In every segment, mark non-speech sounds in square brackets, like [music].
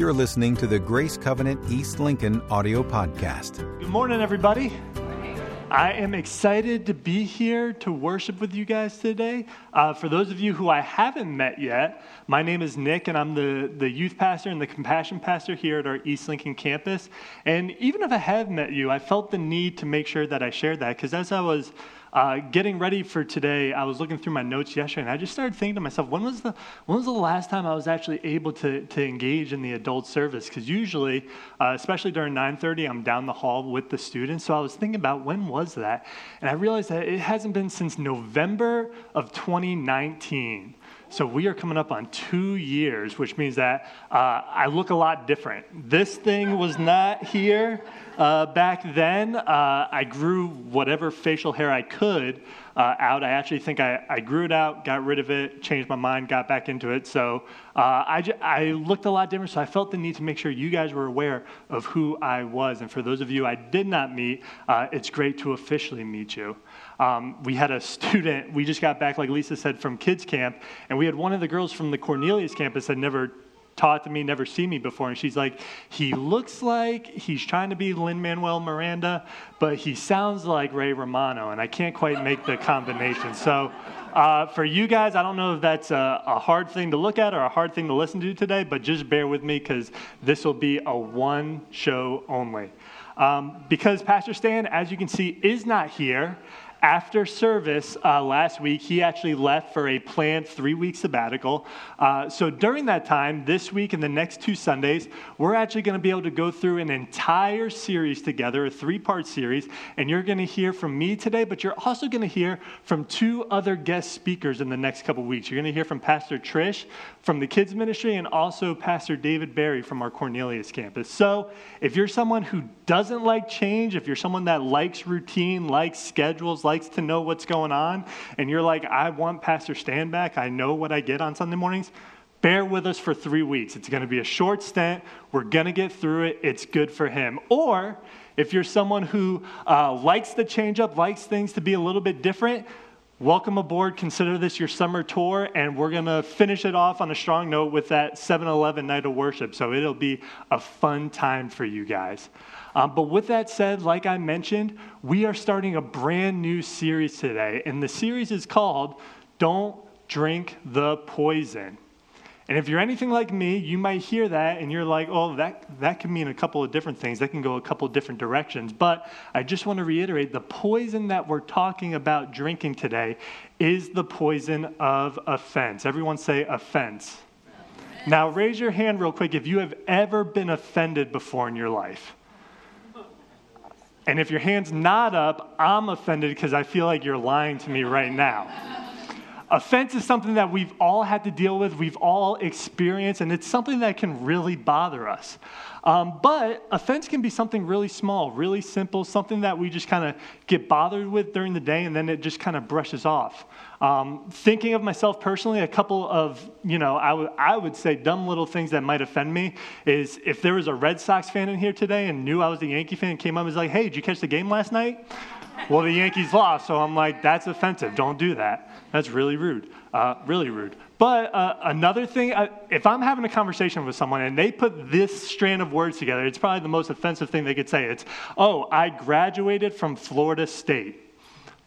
You're listening to the Grace Covenant East Lincoln audio podcast. Good morning, everybody. I am excited to be here to worship with you guys today. Uh, for those of you who I haven't met yet, my name is Nick, and I'm the, the youth pastor and the compassion pastor here at our East Lincoln campus. And even if I have met you, I felt the need to make sure that I shared that because as I was uh, getting ready for today, I was looking through my notes yesterday, and I just started thinking to myself, when was the when was the last time I was actually able to to engage in the adult service? Because usually, uh, especially during 9:30, I'm down the hall with the students. So I was thinking about when was that, and I realized that it hasn't been since November of 2019. So we are coming up on two years, which means that uh, I look a lot different. This thing was not here uh, back then. Uh, I grew whatever facial hair I could uh, out. I actually think I, I, grew it out, got rid of it, changed my mind, got back into it. So uh, I, looked a lot different. So I felt the need to make sure you guys were aware of who I was. And for those of you I did not meet, uh, it's great to officially meet you. Um, we had a student, we just got back, like Lisa said, from kids camp, and we had one of the girls from the Cornelius campus that never taught to me, never seen me before. And she's like, he looks like he's trying to be Lin Manuel Miranda, but he sounds like Ray Romano, and I can't quite make the combination. So, uh, for you guys, I don't know if that's a, a, hard thing to look at or a hard thing to listen to today, but just bear with me because this will be a one show only. Um, because Pastor Stan, as you can see, is not here after service uh, last week, he actually left for a planned three week sabbatical. Uh, so during that time, this week and the next two Sundays, we're actually going to be able to go through an entire series together, a three part series. And you're going to hear from me today, but you're also going to hear from two other guest speakers in the next couple weeks. You're going to hear from Pastor Trish from the kids ministry and also Pastor David Barry from our Cornelius campus. So if you're someone who doesn't like change, if you're someone that likes routine, likes schedules, likes to know what's going on, and you're like, I want Pastor Stan back, I know what I get on Sunday mornings, bear with us for three weeks. It's going to be a short stint. We're going to get through it. It's good for him. Or if you're someone who uh, likes the change up, likes things to be a little bit different, welcome aboard. Consider this your summer tour, and we're going to finish it off on a strong note with that 7 Eleven night of worship. So it'll be a fun time for you guys. Um, but with that said, like I mentioned, we are starting a brand new series today, and the series is called Don't Drink the Poison. And if you're anything like me, you might hear that and you're like, oh, that, that can mean a couple of different things. That can go a couple of different directions. But I just want to reiterate the poison that we're talking about drinking today is the poison of offense. Everyone say offense. Now, raise your hand real quick if you have ever been offended before in your life. And if your hand's not up, I'm offended because I feel like you're lying to me right now. Offense is something that we've all had to deal with, we've all experienced, and it's something that can really bother us. Um, but offense can be something really small, really simple, something that we just kind of get bothered with during the day and then it just kind of brushes off. Um, thinking of myself personally, a couple of, you know, I, w- I would say dumb little things that might offend me is if there was a Red Sox fan in here today and knew I was a Yankee fan came up and was like, hey, did you catch the game last night? Well, the Yankees lost, so I'm like, that's offensive. Don't do that. That's really rude. Uh, really rude. But uh, another thing, uh, if I'm having a conversation with someone and they put this strand of words together, it's probably the most offensive thing they could say. It's, oh, I graduated from Florida State.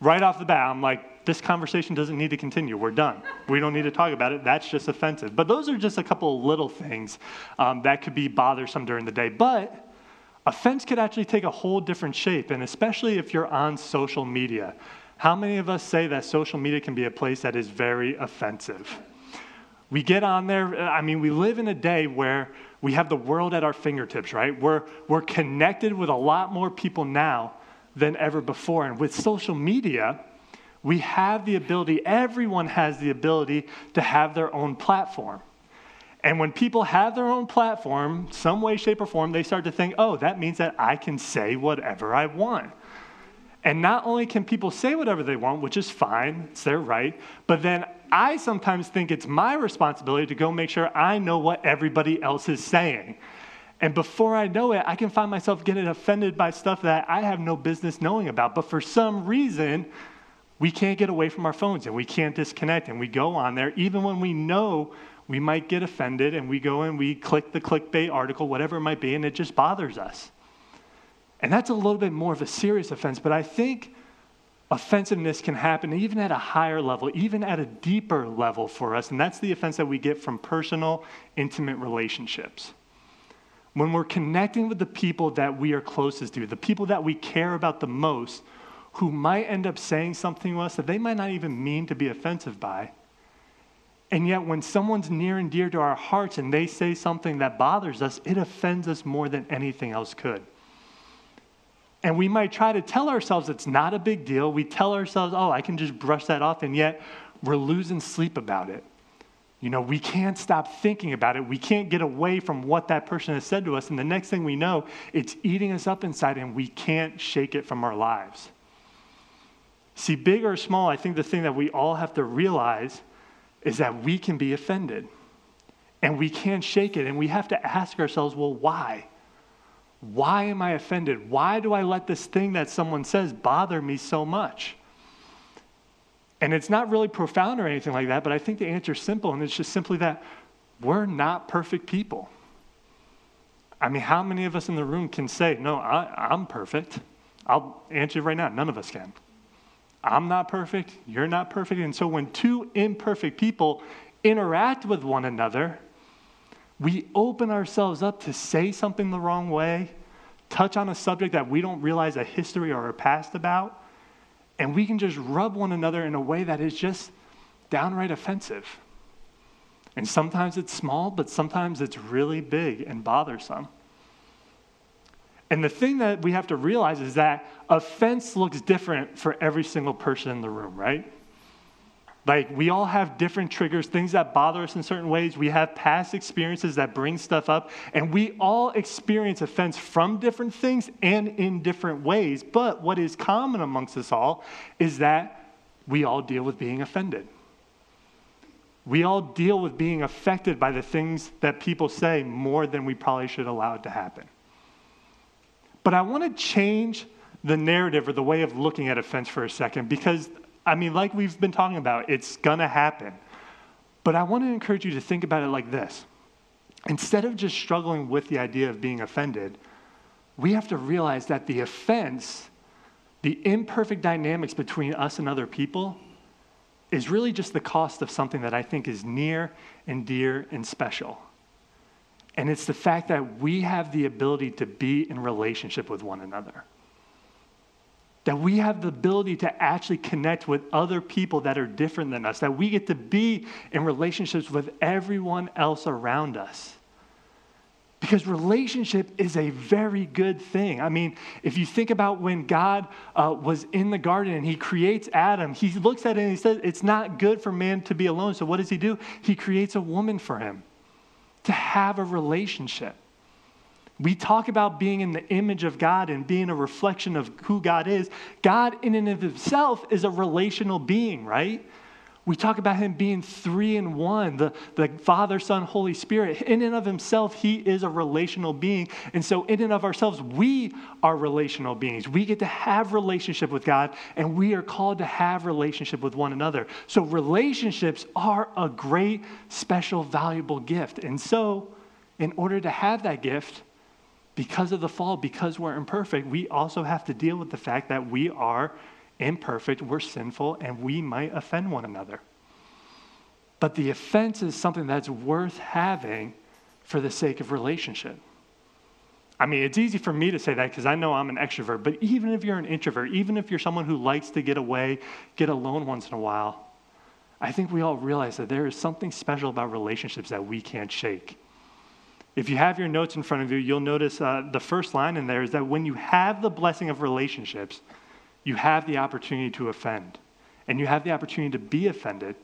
Right off the bat, I'm like, this conversation doesn't need to continue. We're done. We don't need to talk about it. That's just offensive. But those are just a couple little things um, that could be bothersome during the day. But offense could actually take a whole different shape, and especially if you're on social media. How many of us say that social media can be a place that is very offensive? We get on there, I mean, we live in a day where we have the world at our fingertips, right? We're, we're connected with a lot more people now than ever before. And with social media, we have the ability, everyone has the ability to have their own platform. And when people have their own platform, some way, shape, or form, they start to think, oh, that means that I can say whatever I want. And not only can people say whatever they want, which is fine, it's their right, but then I sometimes think it's my responsibility to go make sure I know what everybody else is saying. And before I know it, I can find myself getting offended by stuff that I have no business knowing about. But for some reason, we can't get away from our phones and we can't disconnect and we go on there even when we know we might get offended and we go and we click the clickbait article, whatever it might be, and it just bothers us. And that's a little bit more of a serious offense, but I think offensiveness can happen even at a higher level, even at a deeper level for us, and that's the offense that we get from personal, intimate relationships. When we're connecting with the people that we are closest to, the people that we care about the most, who might end up saying something to us that they might not even mean to be offensive by. And yet, when someone's near and dear to our hearts and they say something that bothers us, it offends us more than anything else could. And we might try to tell ourselves it's not a big deal. We tell ourselves, oh, I can just brush that off, and yet we're losing sleep about it. You know, we can't stop thinking about it. We can't get away from what that person has said to us. And the next thing we know, it's eating us up inside, and we can't shake it from our lives. See, big or small, I think the thing that we all have to realize is that we can be offended. And we can't shake it. And we have to ask ourselves, well, why? Why am I offended? Why do I let this thing that someone says bother me so much? And it's not really profound or anything like that, but I think the answer is simple, and it's just simply that we're not perfect people. I mean, how many of us in the room can say, No, I, am perfect? I'll answer you right now. None of us can. I'm not perfect. You're not perfect. And so when two imperfect people interact with one another, we open ourselves up to say something the wrong way, touch on a subject that we don't realize a history or a past about, and we can just rub one another in a way that is just downright offensive. And sometimes it's small, but sometimes it's really big and bothersome. And the thing that we have to realize is that offense looks different for every single person in the room, right? Like, we all have different triggers, things that bother us in certain ways. We have past experiences that bring stuff up, and we all experience offense from different things and in different ways. But what is common amongst us all is that we all deal with being offended. We all deal with being affected by the things that people say more than we probably should allow it to happen. But I want to change the narrative or the way of looking at offense for a second because I mean, like we've been talking about, it's going to happen. But I want to encourage you to think about it like this. Instead of just struggling with the idea of being offended, we have to realize that the offense, the imperfect dynamics between us and other people, is really just the cost of something that I think is near and dear and special. And it's the fact that we have the ability to be in relationship with one another. That we have the ability to actually connect with other people that are different than us, that we get to be in relationships with everyone else around us. Because relationship is a very good thing. I mean, if you think about when God uh, was in the garden and he creates Adam, he looks at it and he says, It's not good for man to be alone. So what does he do? He creates a woman for him to have a relationship. We talk about being in the image of God and being a reflection of who God is. God, in and of himself, is a relational being, right? We talk about him being three in one, the, the Father, Son, Holy Spirit. In and of himself, he is a relational being. And so, in and of ourselves, we are relational beings. We get to have relationship with God, and we are called to have relationship with one another. So, relationships are a great, special, valuable gift. And so, in order to have that gift, because of the fall, because we're imperfect, we also have to deal with the fact that we are imperfect, we're sinful, and we might offend one another. But the offense is something that's worth having for the sake of relationship. I mean, it's easy for me to say that because I know I'm an extrovert, but even if you're an introvert, even if you're someone who likes to get away, get alone once in a while, I think we all realize that there is something special about relationships that we can't shake. If you have your notes in front of you, you'll notice uh, the first line in there is that when you have the blessing of relationships, you have the opportunity to offend, and you have the opportunity to be offended.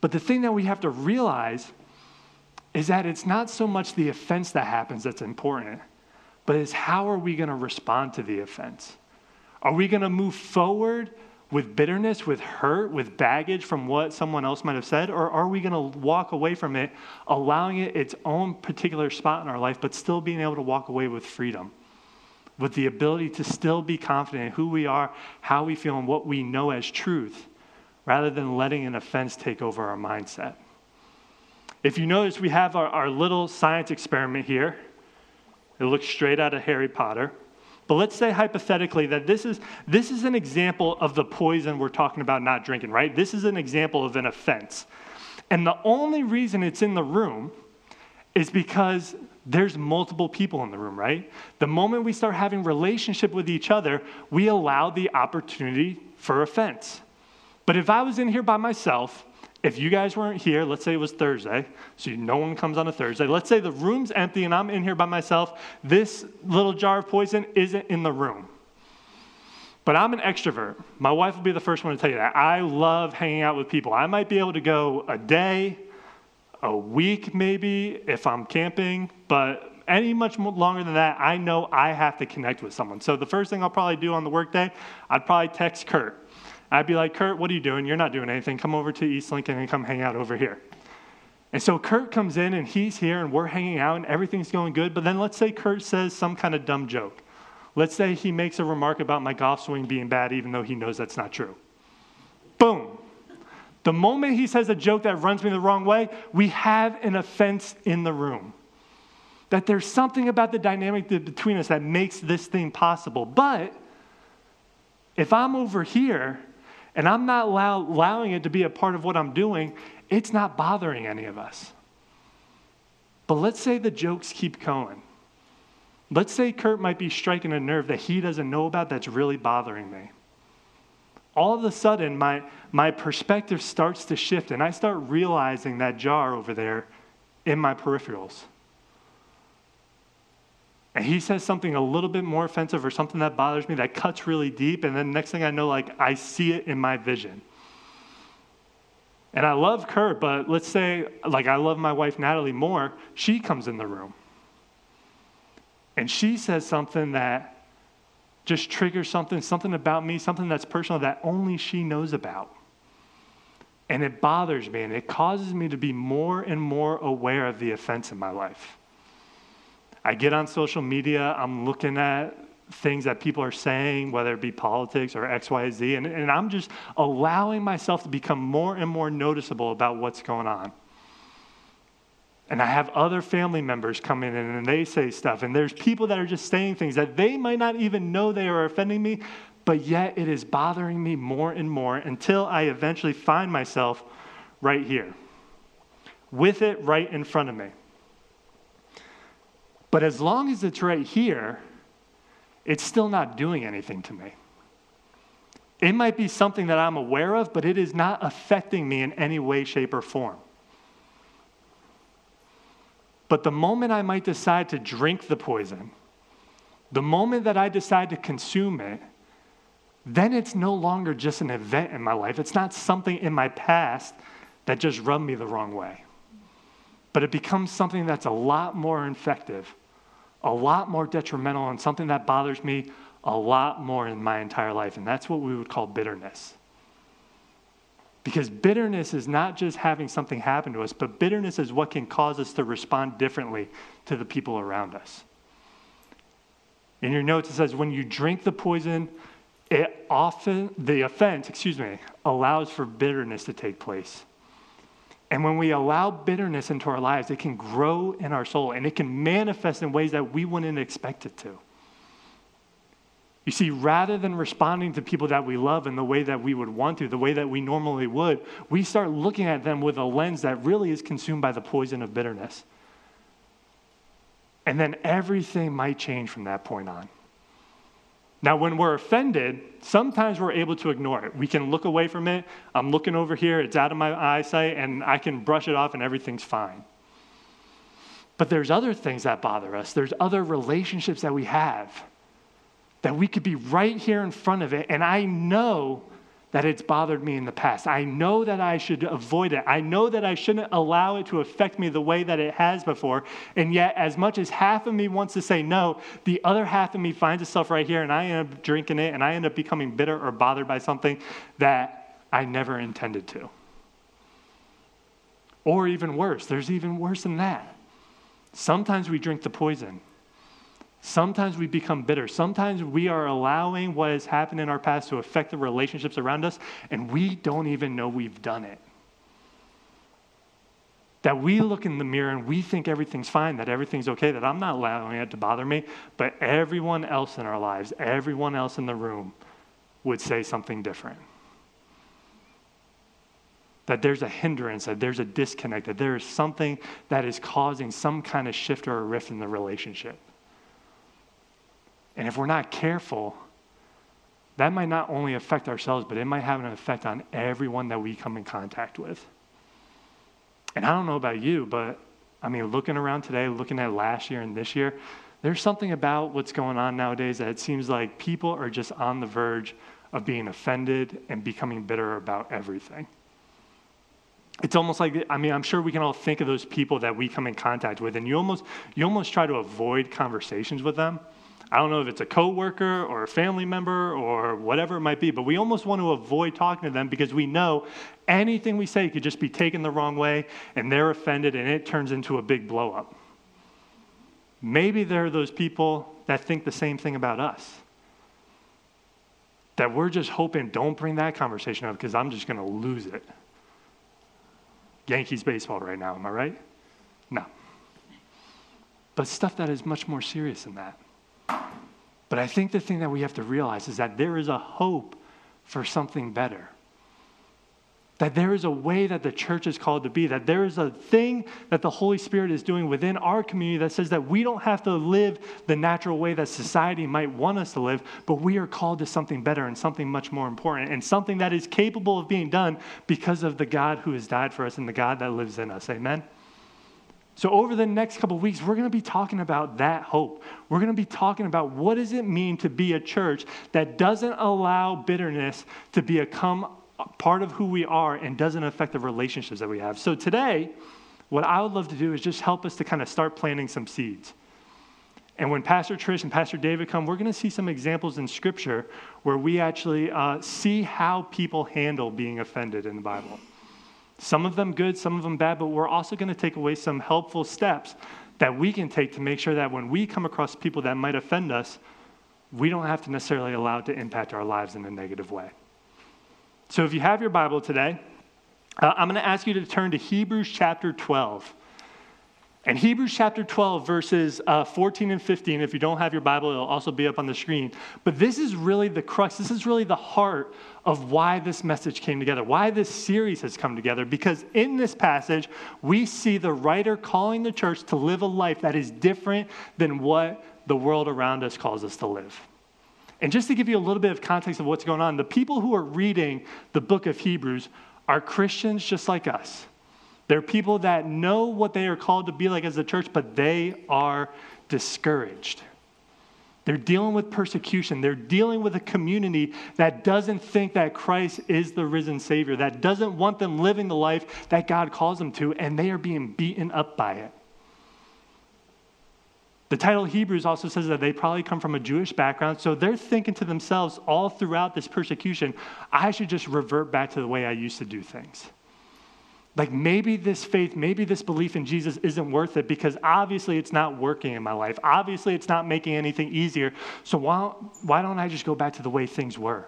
But the thing that we have to realize is that it's not so much the offense that happens that's important, but it's how are we going to respond to the offense? Are we going to move forward with bitterness, with hurt, with baggage from what someone else might have said? Or are we going to walk away from it, allowing it its own particular spot in our life, but still being able to walk away with freedom? With the ability to still be confident in who we are, how we feel, and what we know as truth, rather than letting an offense take over our mindset. If you notice, we have our, our little science experiment here. It looks straight out of Harry Potter. But let's say hypothetically that this is, this is an example of the poison we're talking about not drinking, right? This is an example of an offense. And the only reason it's in the room is because there's multiple people in the room, right? The moment we start having relationship with each other, we allow the opportunity for offense. But if I was in here by myself, if you guys weren't here, let's say it was Thursday, so no one comes on a Thursday, let's say the room's empty and I'm in here by myself, this little jar of poison isn't in the room. But I'm an extrovert. My wife will be the first one to tell you that. I love hanging out with people. I might be able to go a day, a week maybe if I'm camping, but any much longer than that, I know I have to connect with someone. So the first thing I'll probably do on the workday, I'd probably text Kurt. I'd be like, Kurt, what are you doing? You're not doing anything. Come over to East Lincoln and come hang out over here. And so Kurt comes in and he's here and we're hanging out and everything's going good. But then let's say Kurt says some kind of dumb joke. Let's say he makes a remark about my golf swing being bad, even though he knows that's not true. Boom. The moment he says a joke that runs me the wrong way, we have an offense in the room. That there's something about the dynamic between us that makes this thing possible. But if I'm over here and I'm not allow, allowing it to be a part of what I'm doing, it's not bothering any of us. But let's say the jokes keep going. Let's say Kurt might be striking a nerve that he doesn't know about that's really bothering me. All of a sudden, my, my perspective starts to shift, and I start realizing that jar over there in my peripherals. And he says something a little bit more offensive or something that bothers me that cuts really deep and then next thing i know like i see it in my vision. And i love kurt but let's say like i love my wife natalie more. She comes in the room. And she says something that just triggers something something about me something that's personal that only she knows about and it bothers me and it causes me to be more and more aware of the offense in my life I get on social media, I'm looking at things that people are saying, whether it be politics or X, Y, Z, and, and I'm just allowing myself to become more and more noticeable about what's going on. And I have other family members come in and they say stuff, and there's people that are just saying things that they might not even know they are offending me, but yet it is bothering me more and more until I eventually find myself right here with it right in front of me. But as long as it's right here, it's still not doing anything to me. It might be something that I'm aware of, but it is not affecting me in any way, shape, or form. But the moment I might decide to drink the poison, the moment that I decide to consume it, then it's no longer just an event in my life. It's not something in my past that just rubbed me the wrong way. But it becomes something that's a lot more infective a lot more detrimental and something that bothers me a lot more in my entire life. And that's what we would call bitterness. Because bitterness is not just having something happen to us, but bitterness is what can cause us to respond differently to the people around us. In your notes, it says, when you drink the poison, it often, the offense, excuse me, allows for bitterness to take place. And when we allow bitterness into our lives, it can grow in our soul and it can manifest in ways that we wouldn't expect it to. You see, rather than responding to people that we love in the way that we would want to, the way that we normally would, we start looking at them with a lens that really is consumed by the poison of bitterness. And then everything might change from that point on. Now, when we're offended, sometimes we're able to ignore it. We can look away from it. I'm looking over here, it's out of my eyesight, and I can brush it off and everything's fine. But there's other things that bother us. There's other relationships that we have that we could be right here in front of it, and I know that it's bothered me in the past. I know that I should avoid it. I know that I shouldn't allow it to affect me the way that it has before. And yet, as much as half of me wants to say no, the other half of me finds itself right here, and I end up drinking it, and I end up becoming bitter or bothered by something that I never intended to. Or even worse, there's even worse than that. Sometimes we drink the poison. Sometimes we become bitter. Sometimes we are allowing what has happened in our past to affect the relationships around us, and we don't even know we've done it. That we look in the mirror and we think everything's fine, that everything's okay, that I'm not allowing it to bother me, but everyone else in our lives, everyone else in the room would say something different. That there's a hindrance, that there's a disconnect, that there is something that is causing some kind of shift or a rift in the relationship. And if we're not careful, that might not only affect ourselves, but it might have an effect on everyone that we come in contact with. And I don't know about you, but I mean, looking around today, looking at last year and this year, there's something about what's going on nowadays that it seems like people are just on the verge of being offended and becoming bitter about everything. It's almost like I mean I'm sure we can all think of those people that we come in contact with and you almost you almost try to avoid conversations with them I don't know if it's a coworker or a family member or whatever it might be, but we almost want to avoid talking to them because we know anything we say could just be taken the wrong way and they're offended and it turns into a big blowup. Maybe there are those people that think the same thing about us. That we're just hoping, don't bring that conversation up because I'm just going to lose it. Yankees baseball right now, am I right? No. But stuff that is much more serious than that. But I think the thing that we have to realize is that there is a hope for something better. That there is a way that the church is called to be, that there is a thing that the Holy Spirit is doing within our community that says that we don't have to live the natural way that society might want us to live, but we are called to something better and something much more important and something that is capable of being done because of the God who has died for us and the God that lives in us. Amen? So, over the next couple weeks, we're going to be talking about that hope. We're going to be talking about what does it mean to be a church that doesn't allow bitterness to become part of who we are and doesn't affect the relationships that we have. So, today, what I would love to do is just help us to kind of start planting some seeds. And when Pastor Trish and Pastor David come, we're going to see some examples in Scripture where we actually uh, see how people handle being offended in the Bible. Some of them good, some of them bad, but we're also going to take away some helpful steps that we can take to make sure that when we come across people that might offend us, we don't have to necessarily allow it to impact our lives in a negative way. So if you have your Bible today, uh, I'm going to ask you to turn to Hebrews chapter 12. And Hebrews chapter 12, verses uh, 14 and 15, if you don't have your Bible, it'll also be up on the screen. But this is really the crux, this is really the heart of why this message came together, why this series has come together. Because in this passage, we see the writer calling the church to live a life that is different than what the world around us calls us to live. And just to give you a little bit of context of what's going on, the people who are reading the book of Hebrews are Christians just like us. They're people that know what they are called to be like as a church, but they are discouraged. They're dealing with persecution. They're dealing with a community that doesn't think that Christ is the risen Savior, that doesn't want them living the life that God calls them to, and they are being beaten up by it. The title Hebrews also says that they probably come from a Jewish background, so they're thinking to themselves all throughout this persecution, I should just revert back to the way I used to do things. Like maybe this faith, maybe this belief in Jesus isn't worth it because obviously it's not working in my life. Obviously it's not making anything easier. So why, why don't I just go back to the way things were?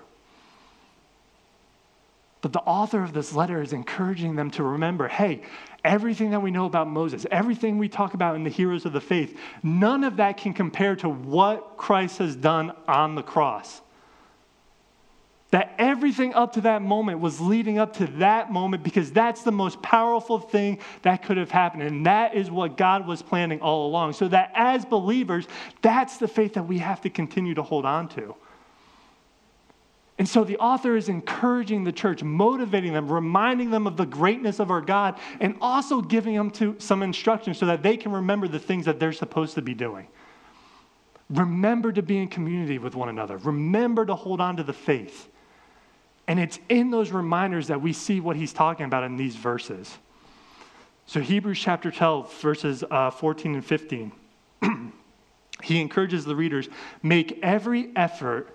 But the author of this letter is encouraging them to remember hey, everything that we know about Moses, everything we talk about in the heroes of the faith, none of that can compare to what Christ has done on the cross. That everything up to that moment was leading up to that moment because that's the most powerful thing that could have happened. And that is what God was planning all along. So that as believers, that's the faith that we have to continue to hold on to. And so the author is encouraging the church, motivating them, reminding them of the greatness of our God, and also giving them to some instruction so that they can remember the things that they're supposed to be doing. Remember to be in community with one another. Remember to hold on to the faith. And it's in those reminders that we see what he's talking about in these verses. So, Hebrews chapter 12, verses uh, 14 and 15, [clears throat] he encourages the readers make every effort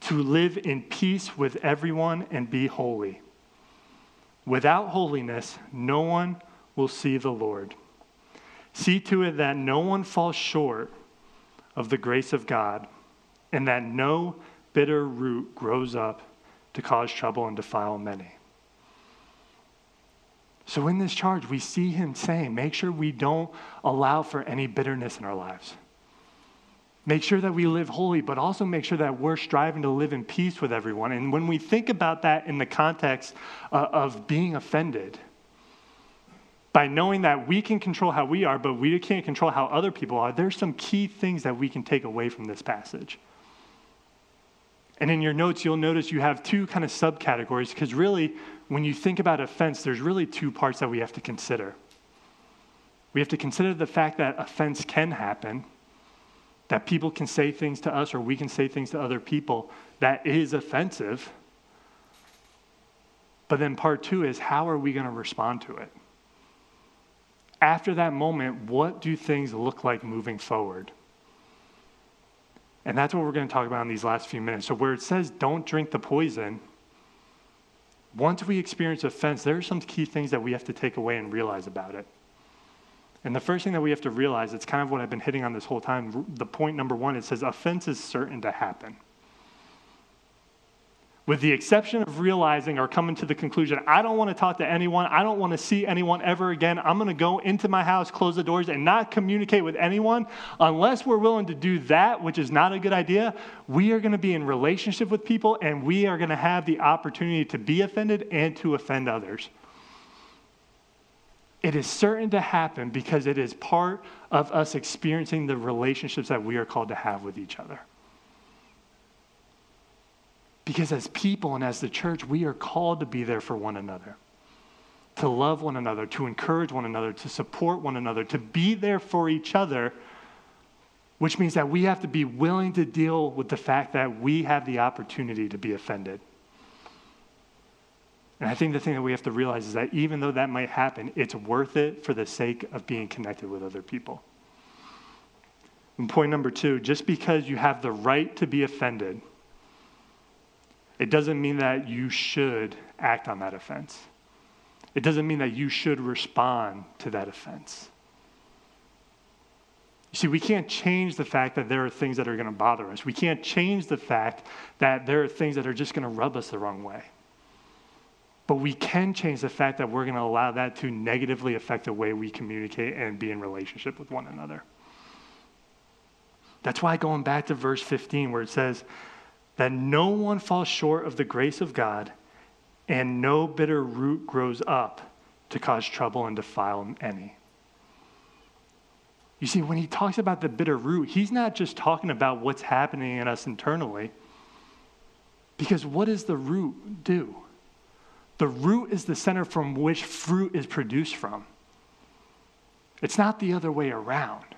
to live in peace with everyone and be holy. Without holiness, no one will see the Lord. See to it that no one falls short of the grace of God, and that no bitter root grows up to cause trouble and defile many. So, in this charge, we see him saying, make sure we don't allow for any bitterness in our lives. Make sure that we live holy, but also make sure that we're striving to live in peace with everyone. And when we think about that in the context uh, of being offended, by knowing that we can control how we are, but we can't control how other people are, there's some key things that we can take away from this passage. And in your notes, you'll notice you have two kind of subcategories because really, when you think about offense, there's really two parts that we have to consider. We have to consider the fact that offense can happen, that people can say things to us or we can say things to other people that is offensive. But then part two is how are we going to respond to it? After that moment, what do things look like moving forward? And that's what we're going to talk about in these last few minutes. So, where it says don't drink the poison, once we experience offense, there are some key things that we have to take away and realize about it. And the first thing that we have to realize, it's kind of what I've been hitting on this whole time. The point number one, it says offense is certain to happen. With the exception of realizing or coming to the conclusion, I don't want to talk to anyone. I don't want to see anyone ever again. I'm going to go into my house, close the doors, and not communicate with anyone. Unless we're willing to do that, which is not a good idea, we are going to be in relationship with people and we are going to have the opportunity to be offended and to offend others. It is certain to happen because it is part of us experiencing the relationships that we are called to have with each other. Because as people and as the church, we are called to be there for one another, to love one another, to encourage one another, to support one another, to be there for each other, which means that we have to be willing to deal with the fact that we have the opportunity to be offended. And I think the thing that we have to realize is that even though that might happen, it's worth it for the sake of being connected with other people. And point number two just because you have the right to be offended, it doesn't mean that you should act on that offense. It doesn't mean that you should respond to that offense. You see, we can't change the fact that there are things that are going to bother us. We can't change the fact that there are things that are just going to rub us the wrong way. But we can change the fact that we're going to allow that to negatively affect the way we communicate and be in relationship with one another. That's why going back to verse 15, where it says that no one falls short of the grace of God, and no bitter root grows up to cause trouble and defile any. You see, when he talks about the bitter root, he's not just talking about what's happening in us internally. Because what does the root do? The root is the center from which fruit is produced from. It's not the other way around.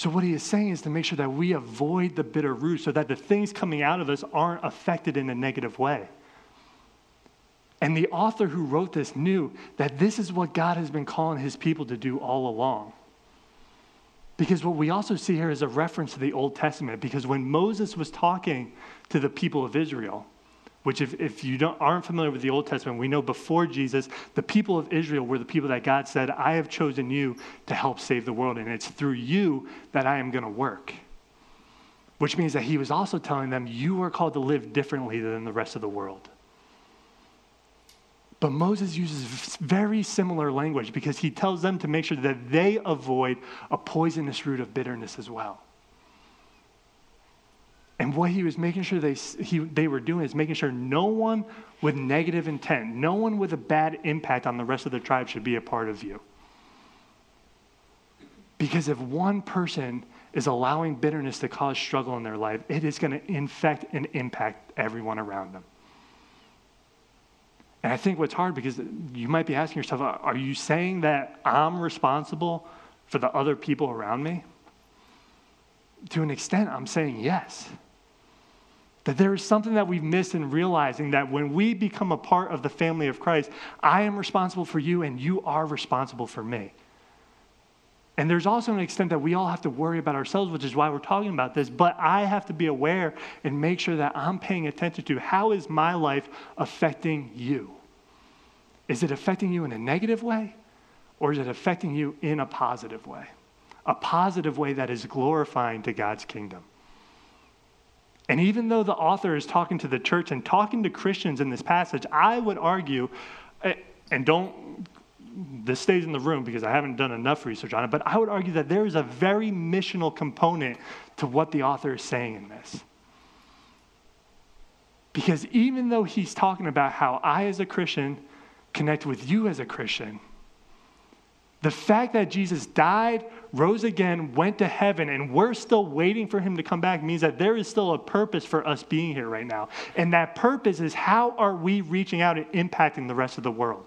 So, what he is saying is to make sure that we avoid the bitter root so that the things coming out of us aren't affected in a negative way. And the author who wrote this knew that this is what God has been calling his people to do all along. Because what we also see here is a reference to the Old Testament. Because when Moses was talking to the people of Israel, which if, if you aren't familiar with the Old Testament, we know before Jesus, the people of Israel were the people that God said, I have chosen you to help save the world, and it's through you that I am going to work. Which means that he was also telling them, you are called to live differently than the rest of the world. But Moses uses very similar language because he tells them to make sure that they avoid a poisonous root of bitterness as well. And what he was making sure they, he, they were doing is making sure no one with negative intent, no one with a bad impact on the rest of the tribe should be a part of you. Because if one person is allowing bitterness to cause struggle in their life, it is going to infect and impact everyone around them. And I think what's hard because you might be asking yourself, are you saying that I'm responsible for the other people around me? To an extent, I'm saying yes. That there is something that we've missed in realizing that when we become a part of the family of Christ, I am responsible for you and you are responsible for me. And there's also an extent that we all have to worry about ourselves, which is why we're talking about this. But I have to be aware and make sure that I'm paying attention to how is my life affecting you? Is it affecting you in a negative way or is it affecting you in a positive way? A positive way that is glorifying to God's kingdom. And even though the author is talking to the church and talking to Christians in this passage, I would argue, eh, and don't, this stays in the room because I haven't done enough research on it, but I would argue that there is a very missional component to what the author is saying in this. Because even though he's talking about how I, as a Christian, connect with you as a Christian, the fact that Jesus died, rose again, went to heaven, and we're still waiting for him to come back means that there is still a purpose for us being here right now. And that purpose is how are we reaching out and impacting the rest of the world?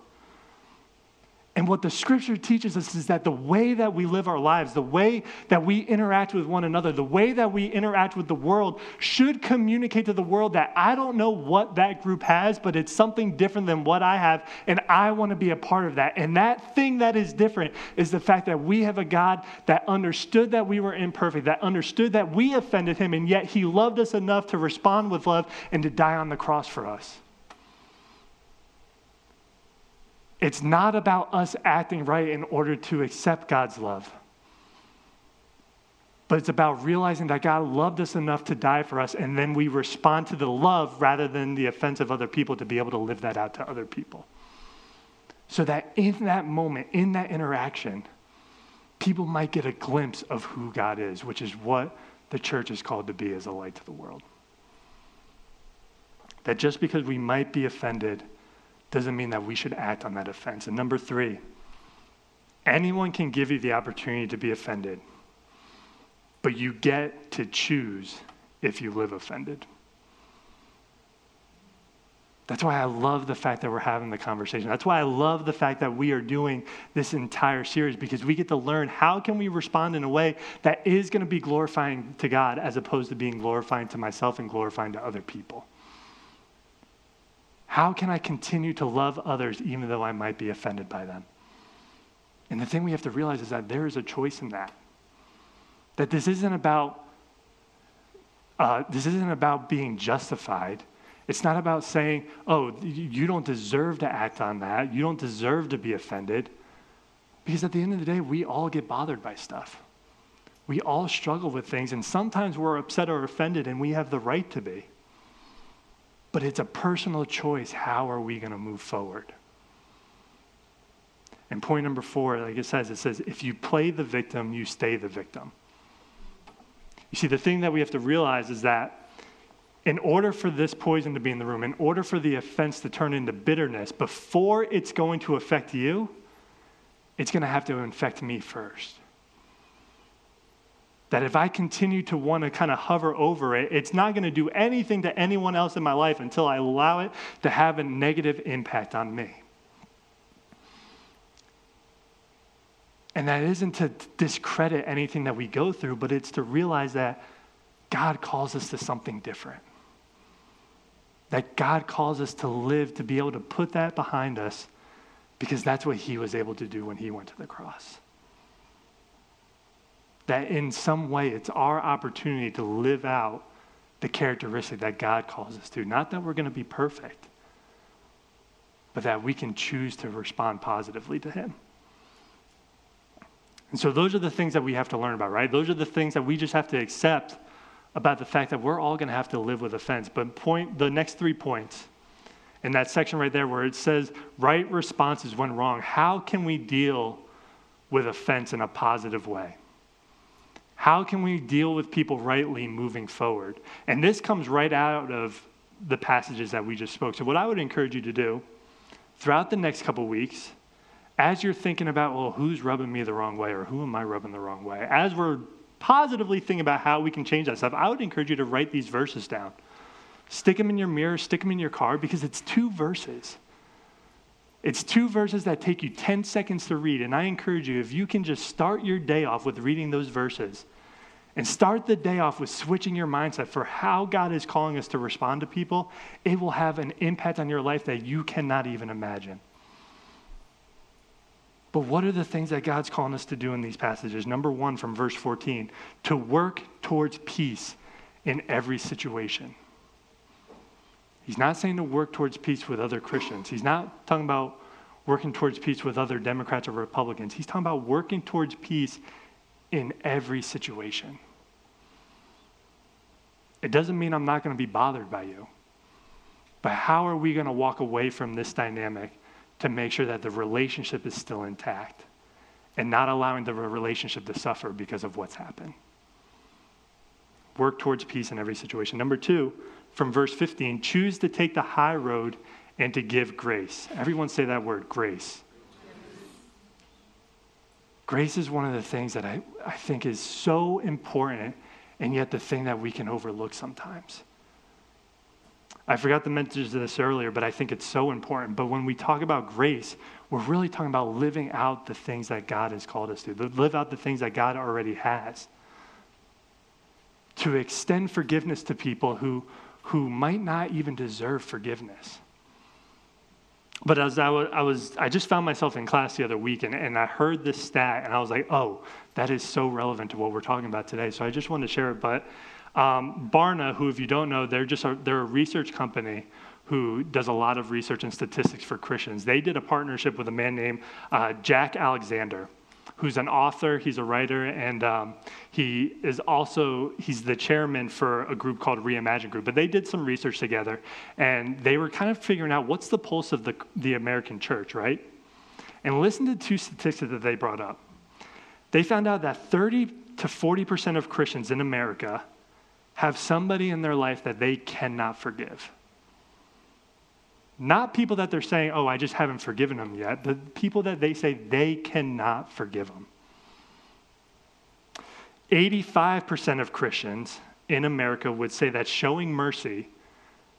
And what the scripture teaches us is that the way that we live our lives, the way that we interact with one another, the way that we interact with the world should communicate to the world that I don't know what that group has, but it's something different than what I have, and I want to be a part of that. And that thing that is different is the fact that we have a God that understood that we were imperfect, that understood that we offended him, and yet he loved us enough to respond with love and to die on the cross for us. It's not about us acting right in order to accept God's love. But it's about realizing that God loved us enough to die for us, and then we respond to the love rather than the offense of other people to be able to live that out to other people. So that in that moment, in that interaction, people might get a glimpse of who God is, which is what the church is called to be as a light to the world. That just because we might be offended doesn't mean that we should act on that offense. And number three, anyone can give you the opportunity to be offended, but you get to choose if you live offended. That's why I love the fact that we're having the conversation. That's why I love the fact that we are doing this entire series because we get to learn how can we respond in a way that is going to be glorifying to God as opposed to being glorifying to myself and glorifying to other people. How can I continue to love others even though I might be offended by them? And the thing we have to realize is that there is a choice in that. That this isn't about uh, this isn't about being justified. It's not about saying, "Oh, you don't deserve to act on that. You don't deserve to be offended." Because at the end of the day, we all get bothered by stuff. We all struggle with things, and sometimes we're upset or offended, and we have the right to be. But it's a personal choice. How are we going to move forward? And point number four, like it says, it says, if you play the victim, you stay the victim. You see, the thing that we have to realize is that in order for this poison to be in the room, in order for the offense to turn into bitterness, before it's going to affect you, it's going to have to infect me first. That if I continue to want to kind of hover over it, it's not going to do anything to anyone else in my life until I allow it to have a negative impact on me. And that isn't to discredit anything that we go through, but it's to realize that God calls us to something different. That God calls us to live, to be able to put that behind us, because that's what He was able to do when He went to the cross that in some way it's our opportunity to live out the characteristic that God calls us to. Not that we're going to be perfect, but that we can choose to respond positively to Him. And so those are the things that we have to learn about, right? Those are the things that we just have to accept about the fact that we're all going to have to live with offense. But point the next three points in that section right there where it says right responses when wrong, how can we deal with offense in a positive way? How can we deal with people rightly moving forward? And this comes right out of the passages that we just spoke. So, what I would encourage you to do throughout the next couple weeks, as you're thinking about, well, who's rubbing me the wrong way or who am I rubbing the wrong way, as we're positively thinking about how we can change that stuff, I would encourage you to write these verses down. Stick them in your mirror, stick them in your car, because it's two verses. It's two verses that take you 10 seconds to read. And I encourage you, if you can just start your day off with reading those verses, and start the day off with switching your mindset for how God is calling us to respond to people, it will have an impact on your life that you cannot even imagine. But what are the things that God's calling us to do in these passages? Number one, from verse 14, to work towards peace in every situation. He's not saying to work towards peace with other Christians. He's not talking about working towards peace with other Democrats or Republicans. He's talking about working towards peace in every situation. It doesn't mean I'm not going to be bothered by you. But how are we going to walk away from this dynamic to make sure that the relationship is still intact and not allowing the relationship to suffer because of what's happened. Work towards peace in every situation. Number two, from verse 15, choose to take the high road and to give grace. Everyone say that word, grace. Grace is one of the things that I, I think is so important, and yet the thing that we can overlook sometimes. I forgot to mention this earlier, but I think it's so important. But when we talk about grace, we're really talking about living out the things that God has called us to, live out the things that God already has. To extend forgiveness to people who, who might not even deserve forgiveness. But as I was, I was, I just found myself in class the other week and, and I heard this stat and I was like, oh, that is so relevant to what we're talking about today. So I just wanted to share it. But um, Barna, who, if you don't know, they're just a, they're a research company who does a lot of research and statistics for Christians. They did a partnership with a man named uh, Jack Alexander, who's an author. He's a writer, and um, he is also he's the chairman for a group called Reimagine Group. But they did some research together, and they were kind of figuring out what's the pulse of the the American church, right? And listen to two statistics that they brought up. They found out that 30 to 40 percent of Christians in America have somebody in their life that they cannot forgive. Not people that they're saying, oh, I just haven't forgiven them yet, but people that they say they cannot forgive them. 85% of Christians in America would say that showing mercy,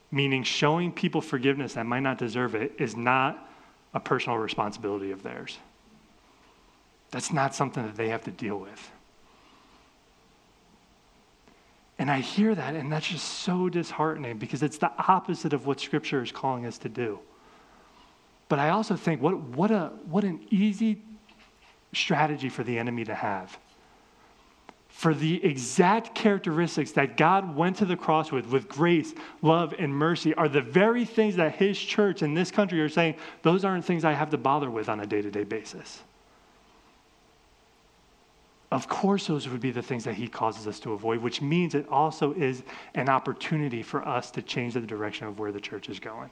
meaning showing people forgiveness that might not deserve it, is not a personal responsibility of theirs. That's not something that they have to deal with. And I hear that, and that's just so disheartening because it's the opposite of what Scripture is calling us to do. But I also think what, what, a, what an easy strategy for the enemy to have. For the exact characteristics that God went to the cross with, with grace, love, and mercy, are the very things that His church in this country are saying, those aren't things I have to bother with on a day to day basis. Of course, those would be the things that he causes us to avoid, which means it also is an opportunity for us to change the direction of where the church is going.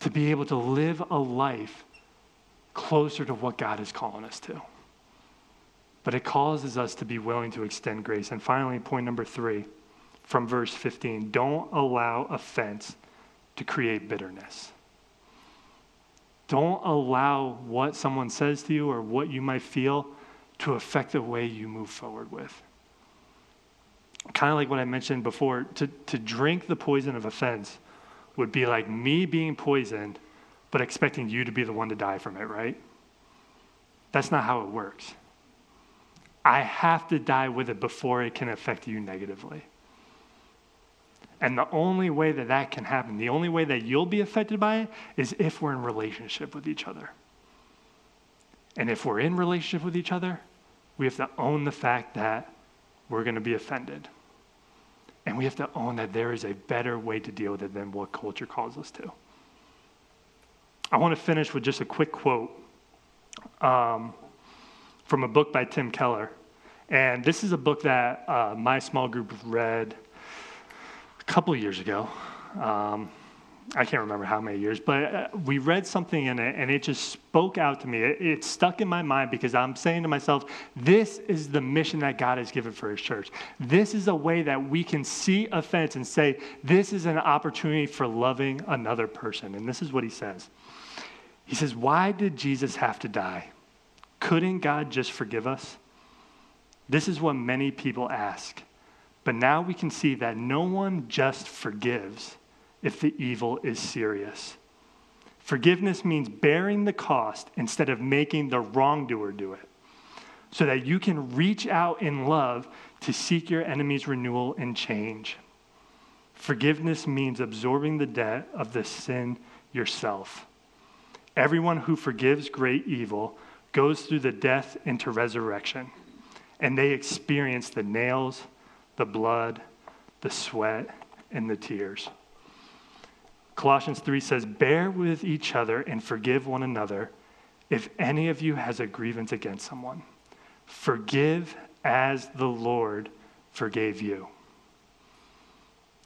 To be able to live a life closer to what God is calling us to. But it causes us to be willing to extend grace. And finally, point number three from verse 15 don't allow offense to create bitterness. Don't allow what someone says to you or what you might feel to affect the way you move forward with. Kind of like what I mentioned before, to, to drink the poison of offense would be like me being poisoned, but expecting you to be the one to die from it, right? That's not how it works. I have to die with it before it can affect you negatively. And the only way that that can happen, the only way that you'll be affected by it, is if we're in relationship with each other. And if we're in relationship with each other, we have to own the fact that we're going to be offended. And we have to own that there is a better way to deal with it than what culture calls us to. I want to finish with just a quick quote um, from a book by Tim Keller. And this is a book that uh, my small group read couple years ago. Um, I can't remember how many years, but uh, we read something in it and it just spoke out to me. It, it, stuck in my mind because I'm saying to myself, this is the mission that God has given for His church. This is a way that we can see offense and say, this is an opportunity for loving another person. And this is what He says He says, Why did Jesus have to die? Couldn't God just forgive us? This is what many people ask. But now we can see that no one just forgives if the evil is serious. Forgiveness means bearing the cost instead of making the wrongdoer do it, so that you can reach out in love to seek your enemy's renewal and change. Forgiveness means absorbing the debt of the sin yourself. Everyone who forgives great evil goes through the death into resurrection, and they experience the nails the blood, the sweat, and the tears. Colossians 3 says, Bear with each other and forgive one another if any of you has a grievance against someone. Forgive as the Lord forgave you.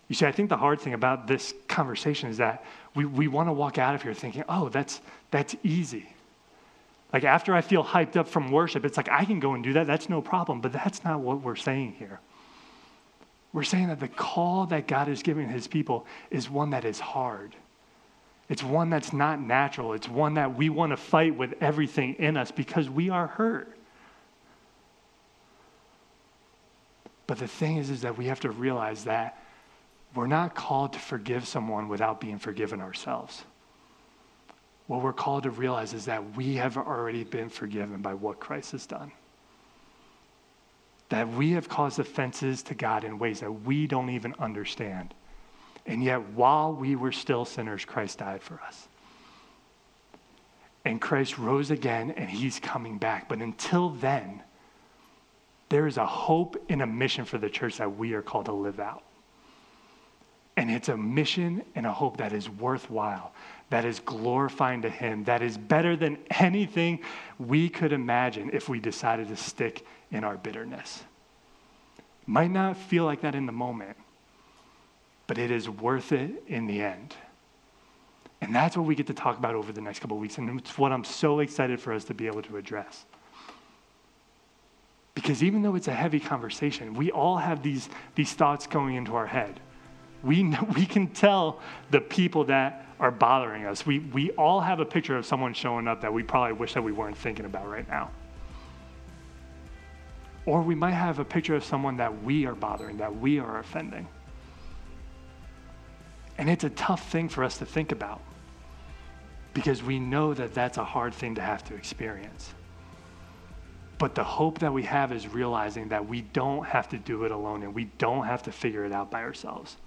You see, I think the hard thing about this conversation is that we, we want to walk out of here thinking, oh, that's, that's easy. Like after I feel hyped up from worship, it's like I can go and do that. That's no problem. But that's not what we're saying here. We're saying that the call that God is giving his people is one that is hard. It's one that's not natural. It's one that we want to fight with everything in us because we are hurt. But the thing is, is that we have to realize that we're not called to forgive someone without being forgiven ourselves. What we're called to realize is that we have already been forgiven by what Christ has done. That we have caused offenses to God in ways that we don't even understand. And yet, while we were still sinners, Christ died for us. And Christ rose again, and he's coming back. But until then, there is a hope and a mission for the church that we are called to live out. And it's a mission and a hope that is worthwhile, that is glorifying to Him, that is better than anything we could imagine if we decided to stick in our bitterness. Might not feel like that in the moment, but it is worth it in the end. And that's what we get to talk about over the next couple weeks. And it's what I'm so excited for us to be able to address. Because even though it's a heavy conversation, we all have these, these thoughts going into our head. We, [laughs] we can tell the people that are bothering us. We, we all have a picture of someone showing up that we probably wish that we weren't thinking about right now. Or we might have a picture of someone that we are bothering, that we are offending. And it's a tough thing for us to think about because we know that that's a hard thing to have to experience. But the hope that we have is realizing that we don't have to do it alone and we don't have to figure it out by ourselves.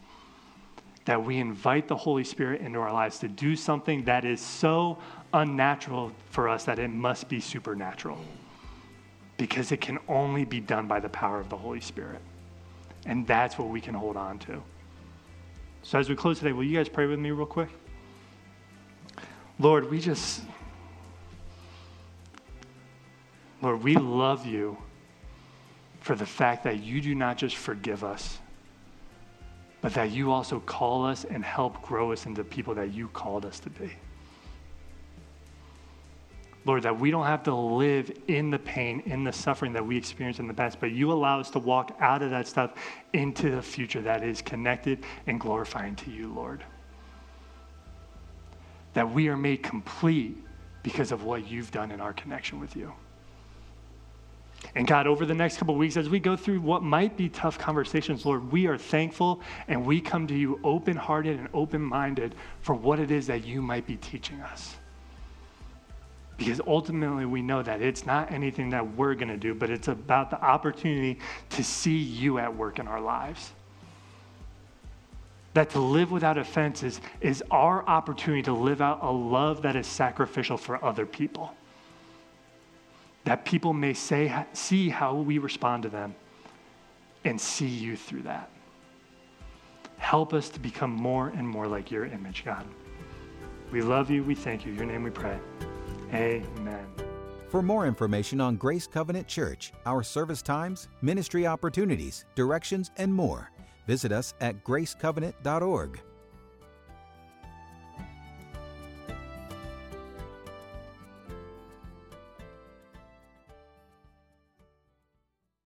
That we invite the Holy Spirit into our lives to do something that is so unnatural for us that it must be supernatural. Because it can only be done by the power of the Holy Spirit. And that's what we can hold on to. So as we close today, will you guys pray with me real quick? Lord, we just Lord, we love you for the fact that you do not just forgive us, but that you also call us and help grow us into people that you called us to be. Lord, that we don't have to live in the pain, in the suffering that we experienced in the past, but you allow us to walk out of that stuff into the future that is connected and glorifying to you, Lord. That we are made complete because of what you've done in our connection with you. And God, over the next couple weeks, as we go through what might be tough conversations, Lord, we are thankful and we come to you open hearted and open minded for what it is that you might be teaching us. Because ultimately, we know that it's not anything that we're going to do, but it's about the opportunity to see you at work in our lives. That to live without offenses is our opportunity to live out a love that is sacrificial for other people that people may say, see how we respond to them and see you through that. Help us to become more and more like your image, God. We love you. We thank you. Your name we pray. Amen. For more information on Grace Covenant Church, our service times, ministry opportunities, directions, and more, visit us at gracecovenant.org.